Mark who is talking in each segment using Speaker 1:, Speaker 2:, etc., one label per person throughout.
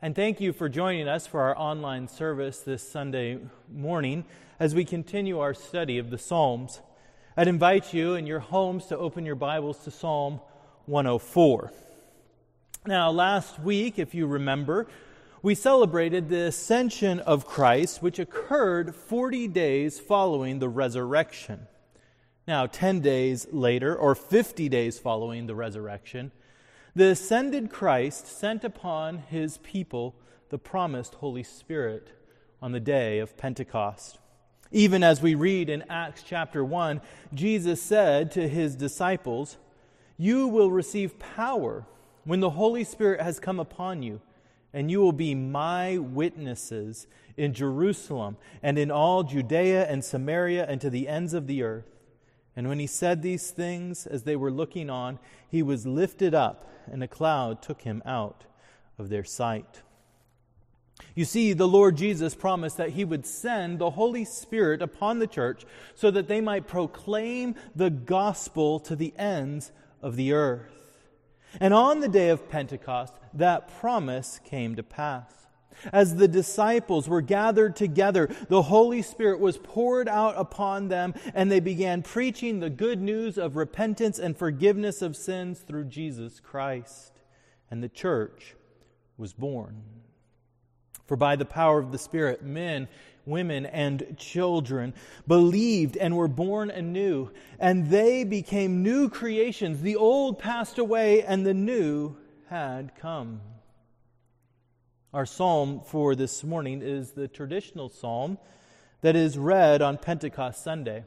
Speaker 1: And thank you for joining us for our online service this Sunday morning as we continue our study of the Psalms. I'd invite you in your homes to open your Bibles to Psalm 104. Now, last week, if you remember, we celebrated the ascension of Christ, which occurred 40 days following the resurrection. Now, 10 days later, or 50 days following the resurrection, the ascended Christ sent upon his people the promised Holy Spirit on the day of Pentecost. Even as we read in Acts chapter 1, Jesus said to his disciples, You will receive power when the Holy Spirit has come upon you, and you will be my witnesses in Jerusalem and in all Judea and Samaria and to the ends of the earth. And when he said these things, as they were looking on, he was lifted up, and a cloud took him out of their sight. You see, the Lord Jesus promised that he would send the Holy Spirit upon the church so that they might proclaim the gospel to the ends of the earth. And on the day of Pentecost, that promise came to pass. As the disciples were gathered together, the Holy Spirit was poured out upon them, and they began preaching the good news of repentance and forgiveness of sins through Jesus Christ. And the church was born. For by the power of the Spirit, men, women, and children believed and were born anew, and they became new creations. The old passed away, and the new had come. Our psalm for this morning is the traditional psalm that is read on Pentecost Sunday,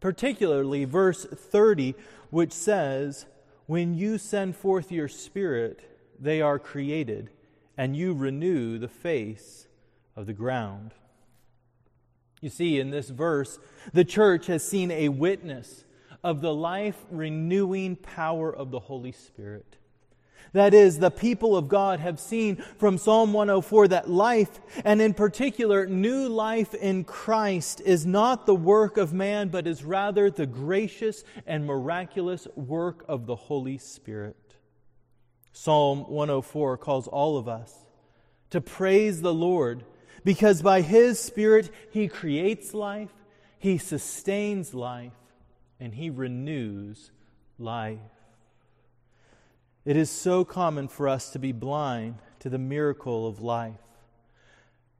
Speaker 1: particularly verse 30, which says, When you send forth your spirit, they are created, and you renew the face of the ground. You see, in this verse, the church has seen a witness of the life renewing power of the Holy Spirit. That is, the people of God have seen from Psalm 104 that life, and in particular, new life in Christ, is not the work of man, but is rather the gracious and miraculous work of the Holy Spirit. Psalm 104 calls all of us to praise the Lord because by His Spirit He creates life, He sustains life, and He renews life. It is so common for us to be blind to the miracle of life.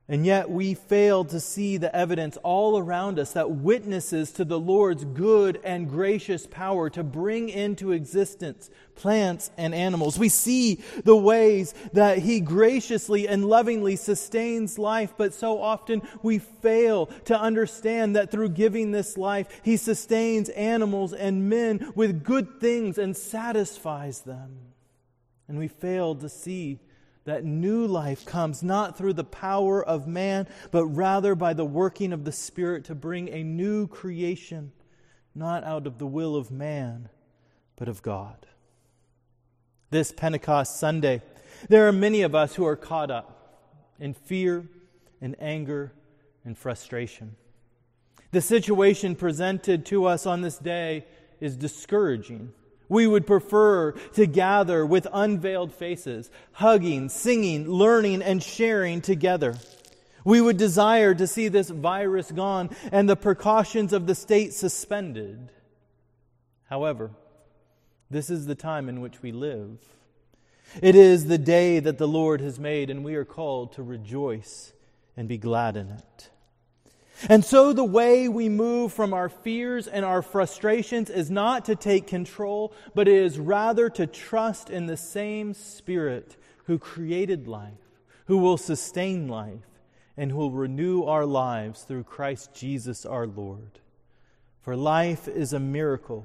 Speaker 1: And yet we fail to see the evidence all around us that witnesses to the Lord's good and gracious power to bring into existence plants and animals. We see the ways that He graciously and lovingly sustains life, but so often we fail to understand that through giving this life, He sustains animals and men with good things and satisfies them. And we fail to see that new life comes not through the power of man, but rather by the working of the Spirit to bring a new creation, not out of the will of man, but of God. This Pentecost Sunday, there are many of us who are caught up in fear and anger and frustration. The situation presented to us on this day is discouraging we would prefer to gather with unveiled faces, hugging, singing, learning, and sharing together. We would desire to see this virus gone and the precautions of the state suspended. However, this is the time in which we live. It is the day that the Lord has made, and we are called to rejoice and be glad in it. And so, the way we move from our fears and our frustrations is not to take control, but it is rather to trust in the same Spirit who created life, who will sustain life, and who will renew our lives through Christ Jesus our Lord. For life is a miracle.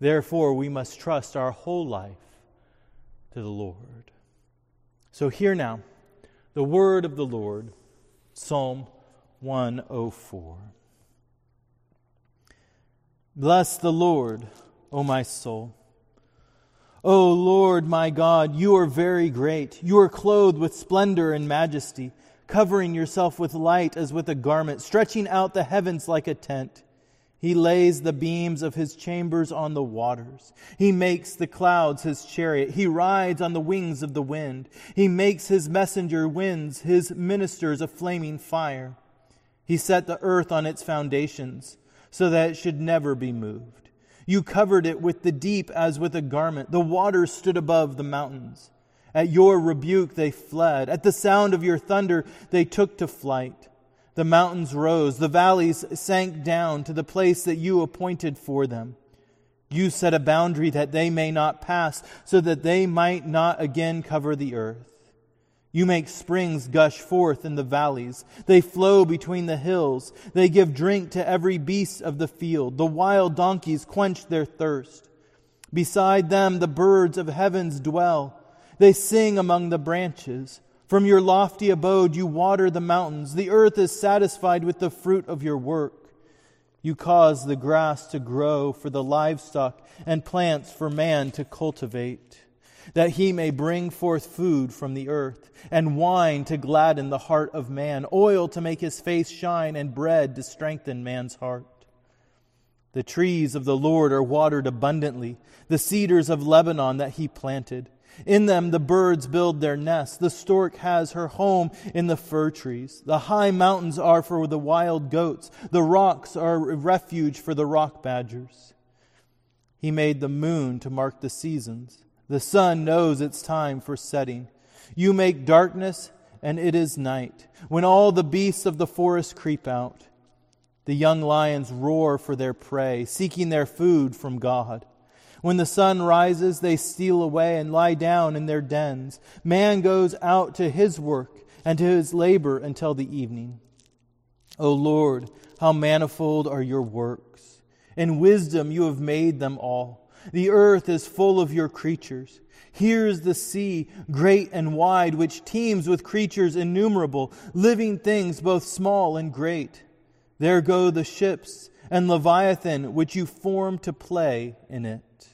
Speaker 1: Therefore, we must trust our whole life to the Lord. So, hear now the word of the Lord, Psalm 104. Bless the Lord, O my soul. O Lord my God, you are very great. You are clothed with splendor and majesty, covering yourself with light as with a garment, stretching out the heavens like a tent. He lays the beams of his chambers on the waters. He makes the clouds his chariot. He rides on the wings of the wind. He makes his messenger winds, his ministers a flaming fire. He set the earth on its foundations so that it should never be moved. You covered it with the deep as with a garment. The waters stood above the mountains. At your rebuke they fled. At the sound of your thunder they took to flight. The mountains rose, the valleys sank down to the place that you appointed for them. You set a boundary that they may not pass, so that they might not again cover the earth. You make springs gush forth in the valleys. They flow between the hills. They give drink to every beast of the field. The wild donkeys quench their thirst. Beside them, the birds of heavens dwell. They sing among the branches. From your lofty abode you water the mountains. The earth is satisfied with the fruit of your work. You cause the grass to grow for the livestock and plants for man to cultivate, that he may bring forth food from the earth, and wine to gladden the heart of man, oil to make his face shine, and bread to strengthen man's heart. The trees of the Lord are watered abundantly, the cedars of Lebanon that he planted. In them the birds build their nests. The stork has her home in the fir trees. The high mountains are for the wild goats. The rocks are a refuge for the rock badgers. He made the moon to mark the seasons. The sun knows its time for setting. You make darkness, and it is night, when all the beasts of the forest creep out. The young lions roar for their prey, seeking their food from God. When the sun rises, they steal away and lie down in their dens. Man goes out to his work and to his labor until the evening. O Lord, how manifold are your works! In wisdom you have made them all. The earth is full of your creatures. Here is the sea, great and wide, which teems with creatures innumerable, living things both small and great. There go the ships and Leviathan, which you formed to play in it.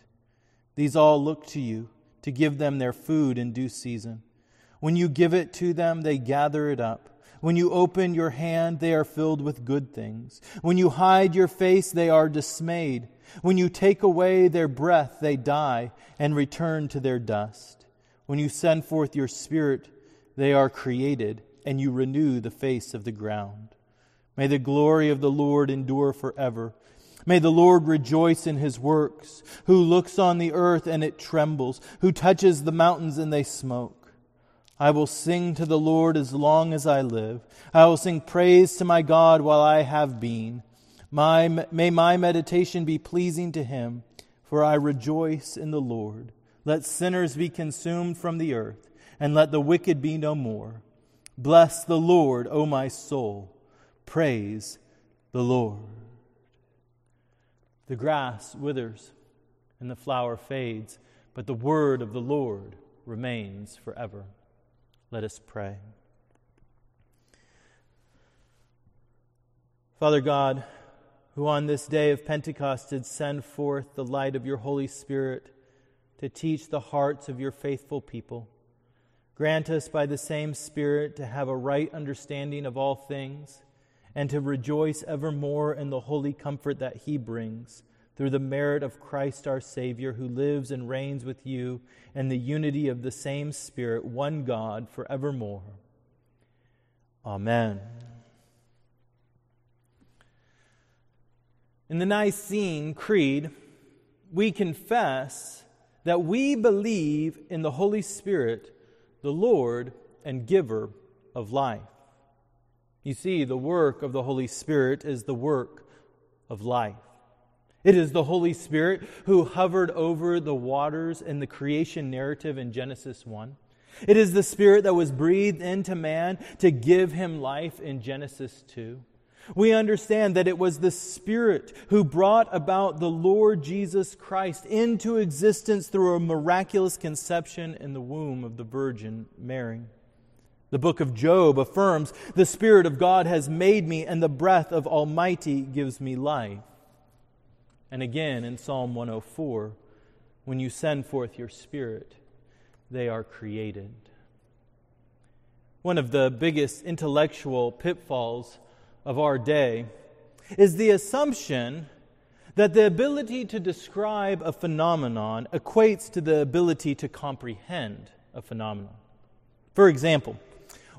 Speaker 1: These all look to you to give them their food in due season. When you give it to them, they gather it up. When you open your hand, they are filled with good things. When you hide your face, they are dismayed. When you take away their breath, they die and return to their dust. When you send forth your spirit, they are created, and you renew the face of the ground. May the glory of the Lord endure forever. May the Lord rejoice in his works, who looks on the earth and it trembles, who touches the mountains and they smoke. I will sing to the Lord as long as I live. I will sing praise to my God while I have been. My, may my meditation be pleasing to him, for I rejoice in the Lord. Let sinners be consumed from the earth, and let the wicked be no more. Bless the Lord, O my soul. Praise the Lord. The grass withers and the flower fades, but the word of the Lord remains forever. Let us pray. Father God, who on this day of Pentecost did send forth the light of your Holy Spirit to teach the hearts of your faithful people, grant us by the same Spirit to have a right understanding of all things and to rejoice evermore in the holy comfort that he brings through the merit of Christ our Savior, who lives and reigns with you in the unity of the same Spirit, one God, forevermore. Amen. In the Nicene Creed, we confess that we believe in the Holy Spirit, the Lord and giver of life. You see, the work of the Holy Spirit is the work of life. It is the Holy Spirit who hovered over the waters in the creation narrative in Genesis 1. It is the Spirit that was breathed into man to give him life in Genesis 2. We understand that it was the Spirit who brought about the Lord Jesus Christ into existence through a miraculous conception in the womb of the Virgin Mary. The book of Job affirms, The Spirit of God has made me, and the breath of Almighty gives me life. And again in Psalm 104, when you send forth your Spirit, they are created. One of the biggest intellectual pitfalls of our day is the assumption that the ability to describe a phenomenon equates to the ability to comprehend a phenomenon. For example,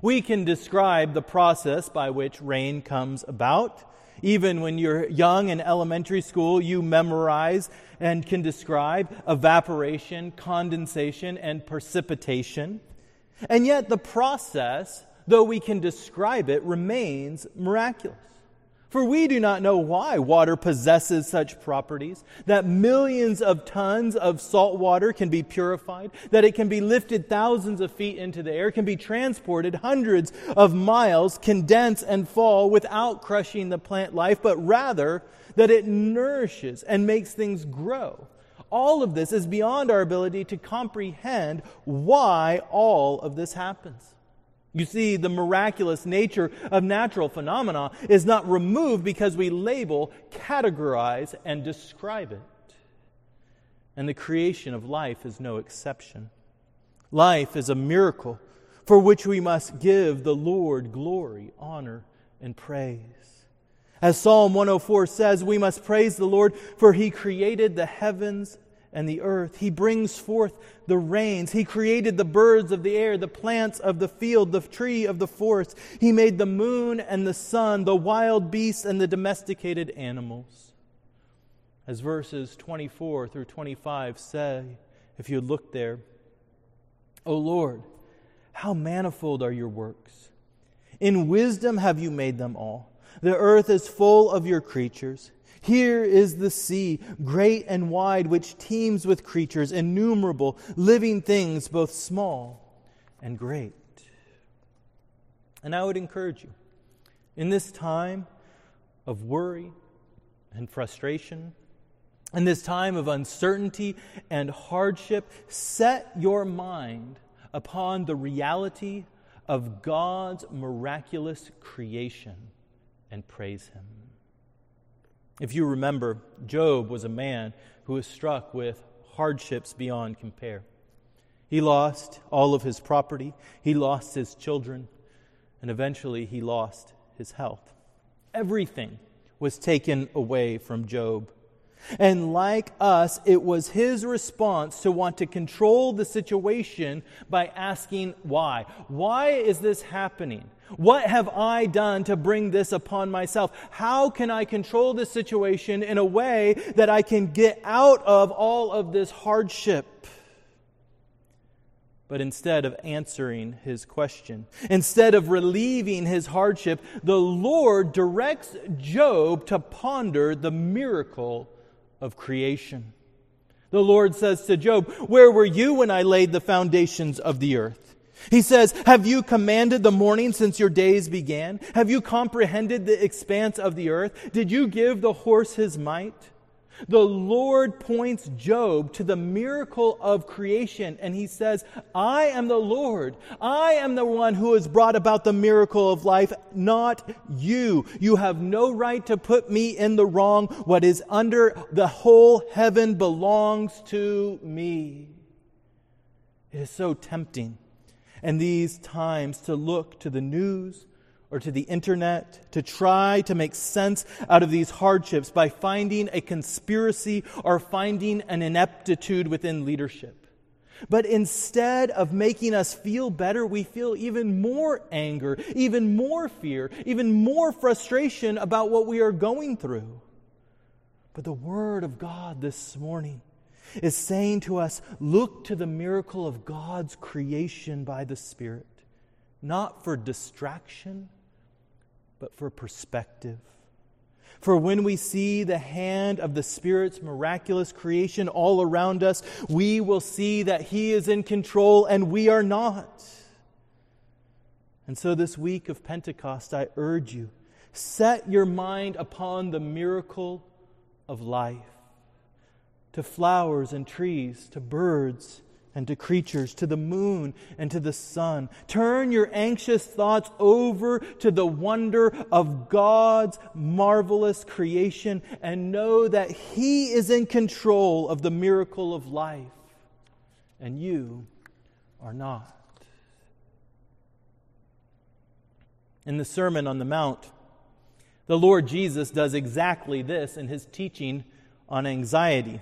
Speaker 1: we can describe the process by which rain comes about. Even when you're young in elementary school, you memorize and can describe evaporation, condensation, and precipitation. And yet, the process, though we can describe it, remains miraculous. For we do not know why water possesses such properties, that millions of tons of salt water can be purified, that it can be lifted thousands of feet into the air, can be transported hundreds of miles, condense and fall without crushing the plant life, but rather that it nourishes and makes things grow. All of this is beyond our ability to comprehend why all of this happens. You see, the miraculous nature of natural phenomena is not removed because we label, categorize, and describe it. And the creation of life is no exception. Life is a miracle for which we must give the Lord glory, honor, and praise. As Psalm 104 says, we must praise the Lord, for he created the heavens and the earth. He brings forth the rains. He created the birds of the air, the plants of the field, the tree of the forest. He made the moon and the sun, the wild beasts and the domesticated animals. As verses 24 through 25 say, if you look there, O Lord, how manifold are your works! In wisdom have you made them all. The earth is full of your creatures. Here is the sea, great and wide, which teems with creatures, innumerable, living things, both small and great. And I would encourage you, in this time of worry and frustration, in this time of uncertainty and hardship, set your mind upon the reality of God's miraculous creation and praise Him. If you remember, Job was a man who was struck with hardships beyond compare. He lost all of his property, he lost his children, and eventually he lost his health. Everything was taken away from Job. And like us, it was his response to want to control the situation by asking why. Why is this happening? What have I done to bring this upon myself? How can I control this situation in a way that I can get out of all of this hardship? But instead of answering his question, instead of relieving his hardship, the Lord directs Job to ponder the miracle of creation. The Lord says to Job, Where were you when I laid the foundations of the earth? He says, Have you commanded the morning since your days began? Have you comprehended the expanse of the earth? Did you give the horse his might? The Lord points Job to the miracle of creation, and he says, I am the Lord. I am the one who has brought about the miracle of life, not you. You have no right to put me in the wrong. What is under the whole heaven belongs to me. It is so tempting in these times to look to the news or to the internet to try to make sense out of these hardships by finding a conspiracy or finding an ineptitude within leadership. But instead of making us feel better, we feel even more anger, even more fear, even more frustration about what we are going through. But the Word of God this morning is saying to us look to the miracle of God's creation by the Spirit, not for distraction, but for perspective. For when we see the hand of the Spirit's miraculous creation all around us, we will see that He is in control and we are not. And so, this week of Pentecost, I urge you set your mind upon the miracle of life to flowers and trees, to birds and to creatures, to the moon and to the sun. Turn your anxious thoughts over to the wonder of God's marvelous creation and know that He is in control of the miracle of life, and you are not. In the Sermon on the Mount, the Lord Jesus does exactly this in his teaching on anxiety.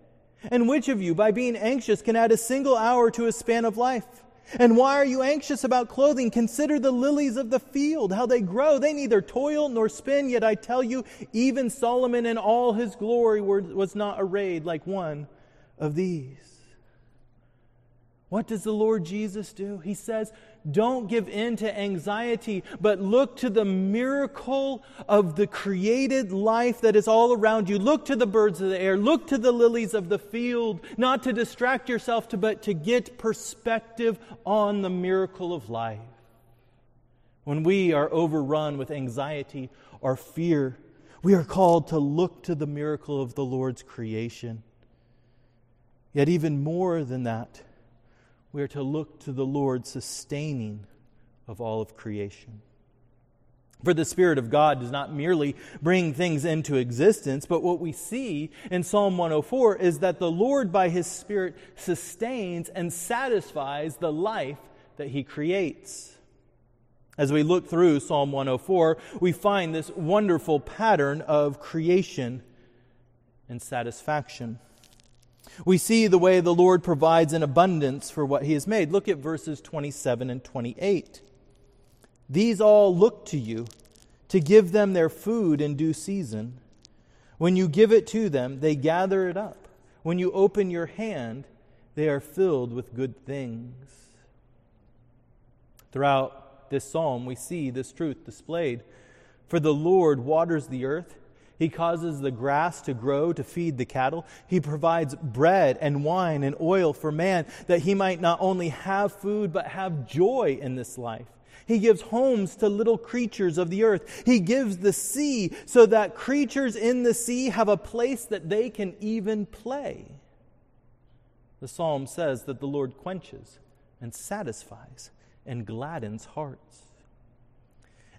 Speaker 1: And which of you, by being anxious, can add a single hour to a span of life? And why are you anxious about clothing? Consider the lilies of the field, how they grow. They neither toil nor spin, yet I tell you, even Solomon in all his glory was not arrayed like one of these. What does the Lord Jesus do? He says, Don't give in to anxiety, but look to the miracle of the created life that is all around you. Look to the birds of the air. Look to the lilies of the field, not to distract yourself, to, but to get perspective on the miracle of life. When we are overrun with anxiety or fear, we are called to look to the miracle of the Lord's creation. Yet, even more than that, we are to look to the Lord sustaining of all of creation. For the Spirit of God does not merely bring things into existence, but what we see in Psalm 104 is that the Lord, by His Spirit, sustains and satisfies the life that He creates. As we look through Psalm 104, we find this wonderful pattern of creation and satisfaction. We see the way the Lord provides in abundance for what he has made. Look at verses 27 and 28. These all look to you to give them their food in due season. When you give it to them, they gather it up. When you open your hand, they are filled with good things. Throughout this psalm, we see this truth displayed. For the Lord waters the earth, he causes the grass to grow to feed the cattle. He provides bread and wine and oil for man that he might not only have food, but have joy in this life. He gives homes to little creatures of the earth. He gives the sea so that creatures in the sea have a place that they can even play. The psalm says that the Lord quenches and satisfies and gladdens hearts.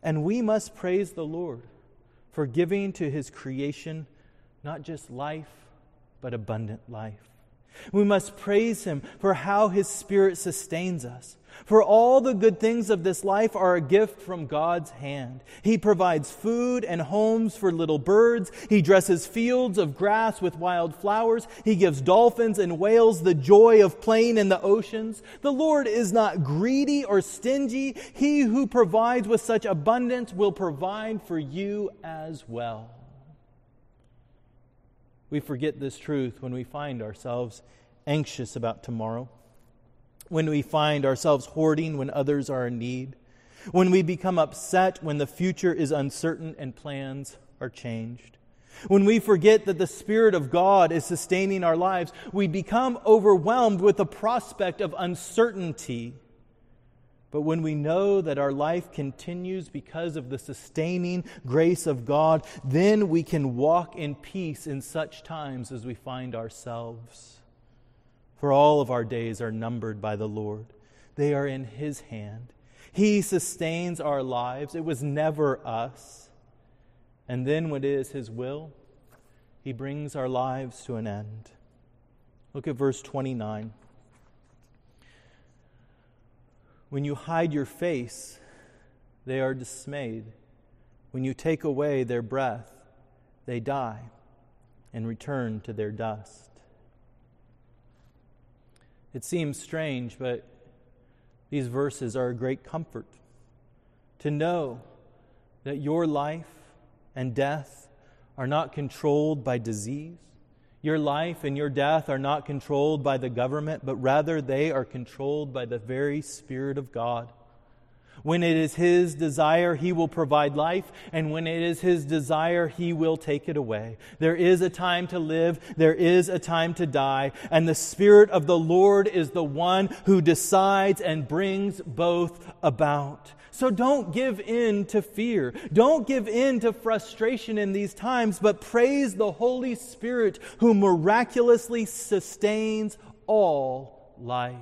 Speaker 1: And we must praise the Lord for giving to his creation not just life, but abundant life. We must praise him for how his spirit sustains us. For all the good things of this life are a gift from God's hand. He provides food and homes for little birds. He dresses fields of grass with wild flowers. He gives dolphins and whales the joy of playing in the oceans. The Lord is not greedy or stingy. He who provides with such abundance will provide for you as well. We forget this truth when we find ourselves anxious about tomorrow when we find ourselves hoarding when others are in need, when we become upset when the future is uncertain and plans are changed. When we forget that the Spirit of God is sustaining our lives, we become overwhelmed with the prospect of uncertainty. But when we know that our life continues because of the sustaining grace of God, then we can walk in peace in such times as we find ourselves for all of our days are numbered by the Lord. They are in His hand. He sustains our lives. It was never us. And then, when it is His will, He brings our lives to an end. Look at verse 29. When you hide your face, they are dismayed. When you take away their breath, they die and return to their dust. It seems strange, but these verses are a great comfort to know that your life and death are not controlled by disease. Your life and your death are not controlled by the government, but rather they are controlled by the very Spirit of God. When it is His desire, He will provide life, and when it is His desire, He will take it away. There is a time to live, there is a time to die, and the Spirit of the Lord is the one who decides and brings both about. So don't give in to fear. Don't give in to frustration in these times, but praise the Holy Spirit who miraculously sustains all life.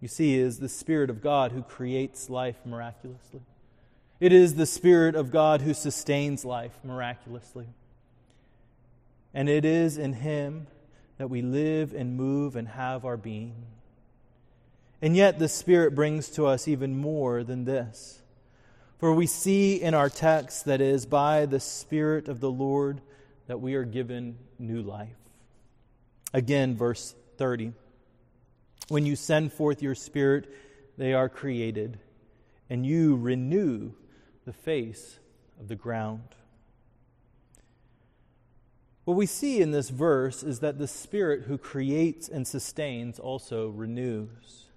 Speaker 1: you see, is the Spirit of God who creates life miraculously. It is the Spirit of God who sustains life miraculously. And it is in Him that we live and move and have our being. And yet, the Spirit brings to us even more than this. For we see in our text that it is by the Spirit of the Lord that we are given new life. Again, verse 30. When you send forth your Spirit, they are created, and you renew the face of the ground. What we see in this verse is that the Spirit who creates and sustains also renews.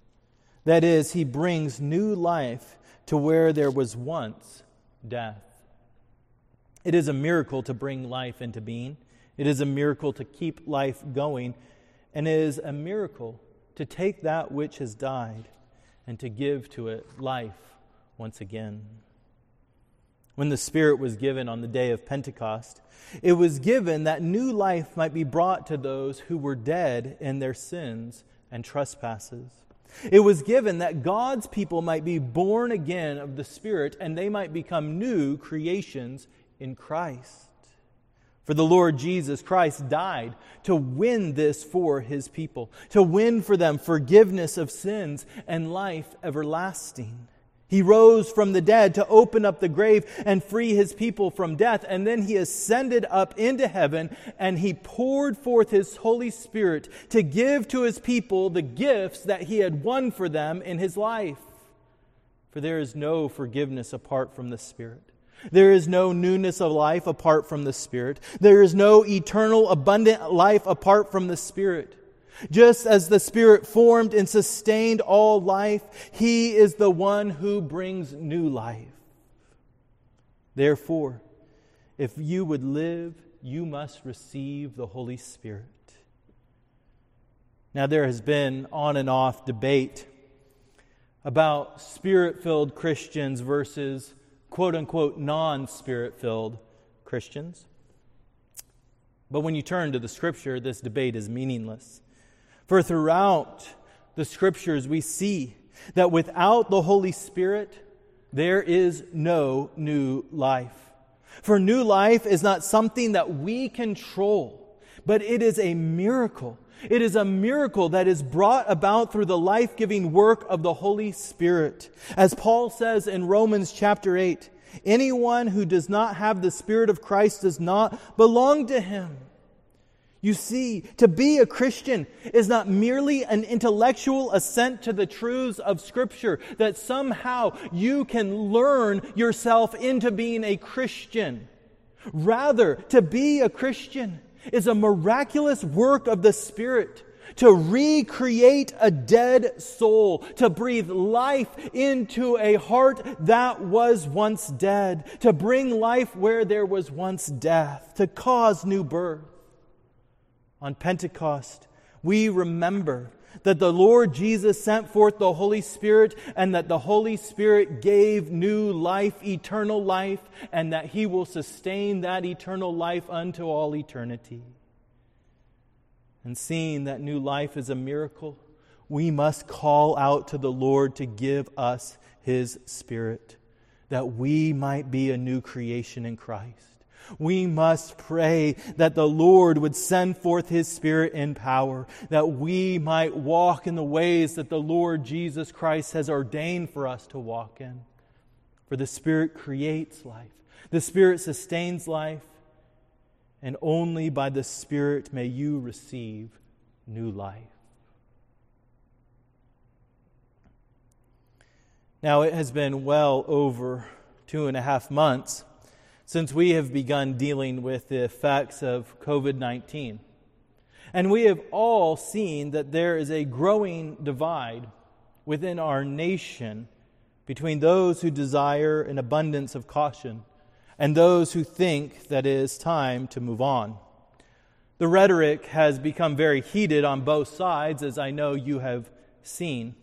Speaker 1: That is, He brings new life to where there was once death. It is a miracle to bring life into being. It is a miracle to keep life going. And it is a miracle to take that which has died and to give to it life once again. When the Spirit was given on the day of Pentecost, it was given that new life might be brought to those who were dead in their sins and trespasses. It was given that God's people might be born again of the Spirit and they might become new creations in Christ. For the Lord Jesus Christ died to win this for his people, to win for them forgiveness of sins and life everlasting. He rose from the dead to open up the grave and free his people from death. And then he ascended up into heaven and he poured forth his Holy Spirit to give to his people the gifts that he had won for them in his life. For there is no forgiveness apart from the Spirit. There is no newness of life apart from the Spirit. There is no eternal, abundant life apart from the Spirit. Just as the Spirit formed and sustained all life, He is the one who brings new life. Therefore, if you would live, you must receive the Holy Spirit. Now, there has been on and off debate about spirit filled Christians versus quote unquote non spirit filled Christians. But when you turn to the scripture, this debate is meaningless. For throughout the scriptures, we see that without the Holy Spirit, there is no new life. For new life is not something that we control, but it is a miracle it is a miracle that is brought about through the life giving work of the Holy Spirit. As Paul says in Romans chapter 8, anyone who does not have the Spirit of Christ does not belong to him. You see, to be a Christian is not merely an intellectual assent to the truths of Scripture, that somehow you can learn yourself into being a Christian. Rather, to be a Christian is a miraculous work of the Spirit to recreate a dead soul, to breathe life into a heart that was once dead, to bring life where there was once death, to cause new birth. On Pentecost, we remember that the Lord Jesus sent forth the Holy Spirit and that the Holy Spirit gave new life, eternal life, and that He will sustain that eternal life unto all eternity. And seeing that new life is a miracle, we must call out to the Lord to give us His Spirit, that we might be a new creation in Christ. We must pray that the Lord would send forth His Spirit in power, that we might walk in the ways that the Lord Jesus Christ has ordained for us to walk in. For the Spirit creates life, the Spirit sustains life, and only by the Spirit may you receive new life. Now, it has been well over two and a half months since we have begun dealing with the effects of COVID 19. And we have all seen that there is a growing divide within our nation between those who desire an abundance of caution and those who think that it is time to move on. The rhetoric has become very heated on both sides, as I know you have seen.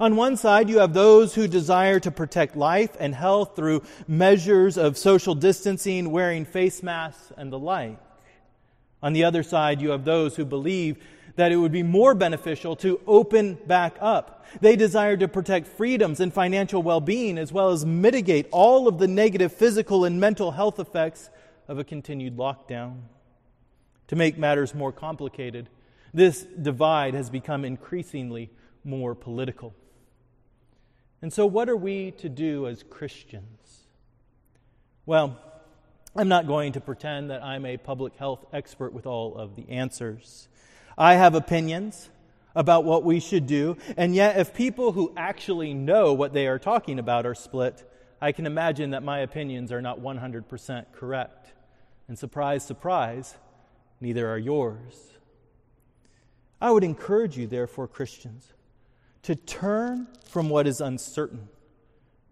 Speaker 1: On one side, you have those who desire to protect life and health through measures of social distancing, wearing face masks, and the like. On the other side, you have those who believe that it would be more beneficial to open back up. They desire to protect freedoms and financial well being, as well as mitigate all of the negative physical and mental health effects of a continued lockdown. To make matters more complicated, this divide has become increasingly more political. And so, what are we to do as Christians? Well, I'm not going to pretend that I'm a public health expert with all of the answers. I have opinions about what we should do, and yet, if people who actually know what they are talking about are split, I can imagine that my opinions are not 100% correct. And surprise, surprise, neither are yours. I would encourage you, therefore, Christians, to turn from what is uncertain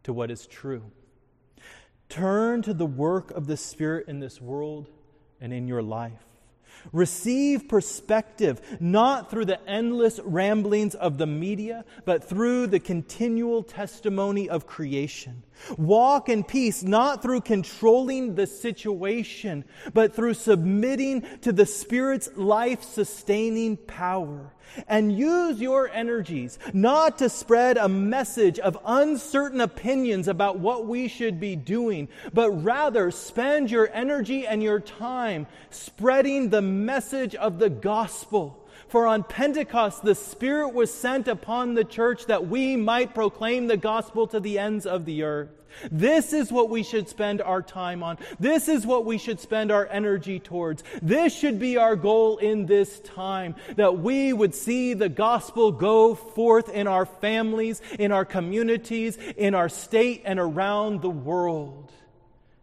Speaker 1: to what is true. Turn to the work of the Spirit in this world and in your life. Receive perspective not through the endless ramblings of the media, but through the continual testimony of creation. Walk in peace not through controlling the situation, but through submitting to the Spirit's life sustaining power. And use your energies not to spread a message of uncertain opinions about what we should be doing, but rather spend your energy and your time spreading the message of the gospel for on Pentecost, the Spirit was sent upon the church that we might proclaim the gospel to the ends of the earth. This is what we should spend our time on. This is what we should spend our energy towards. This should be our goal in this time that we would see the gospel go forth in our families, in our communities, in our state, and around the world.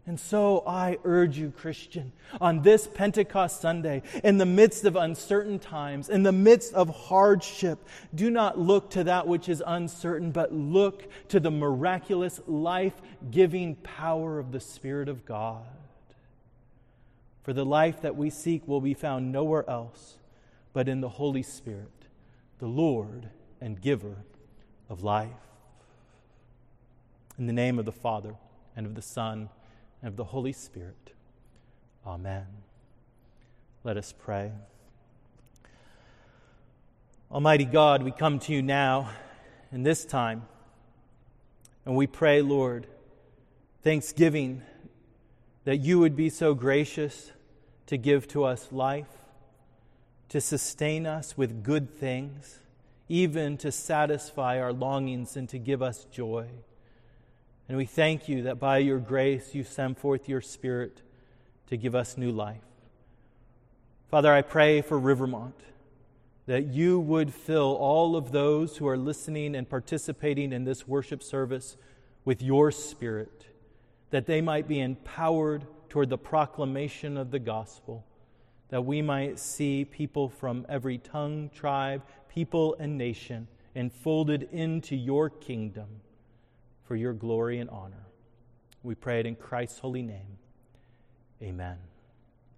Speaker 1: And so I urge you, Christian, on this Pentecost Sunday, in the midst of uncertain times, in the midst of hardship, do not look to that which is uncertain, but look to the miraculous, life giving power of the Spirit of God. For the life that we seek will be found nowhere else but in the Holy Spirit, the Lord and giver of life. In the name of the Father, and of the Son, and of the Holy Spirit. Amen. Let us pray. Almighty God, we come to you now in this time, and we pray, Lord, thanksgiving that you would be so gracious to give to us life, to sustain us with good things, even to satisfy our longings and to give us joy. And we thank you that by your grace you send forth your Spirit to give us new life. Father, I pray for Rivermont that you would fill all of those who are listening and participating in this worship service with your Spirit, that they might be empowered toward the proclamation of the gospel, that we might see people from every tongue, tribe, people, and nation enfolded into your kingdom for your glory and honor. We pray it in Christ's holy name. Amen.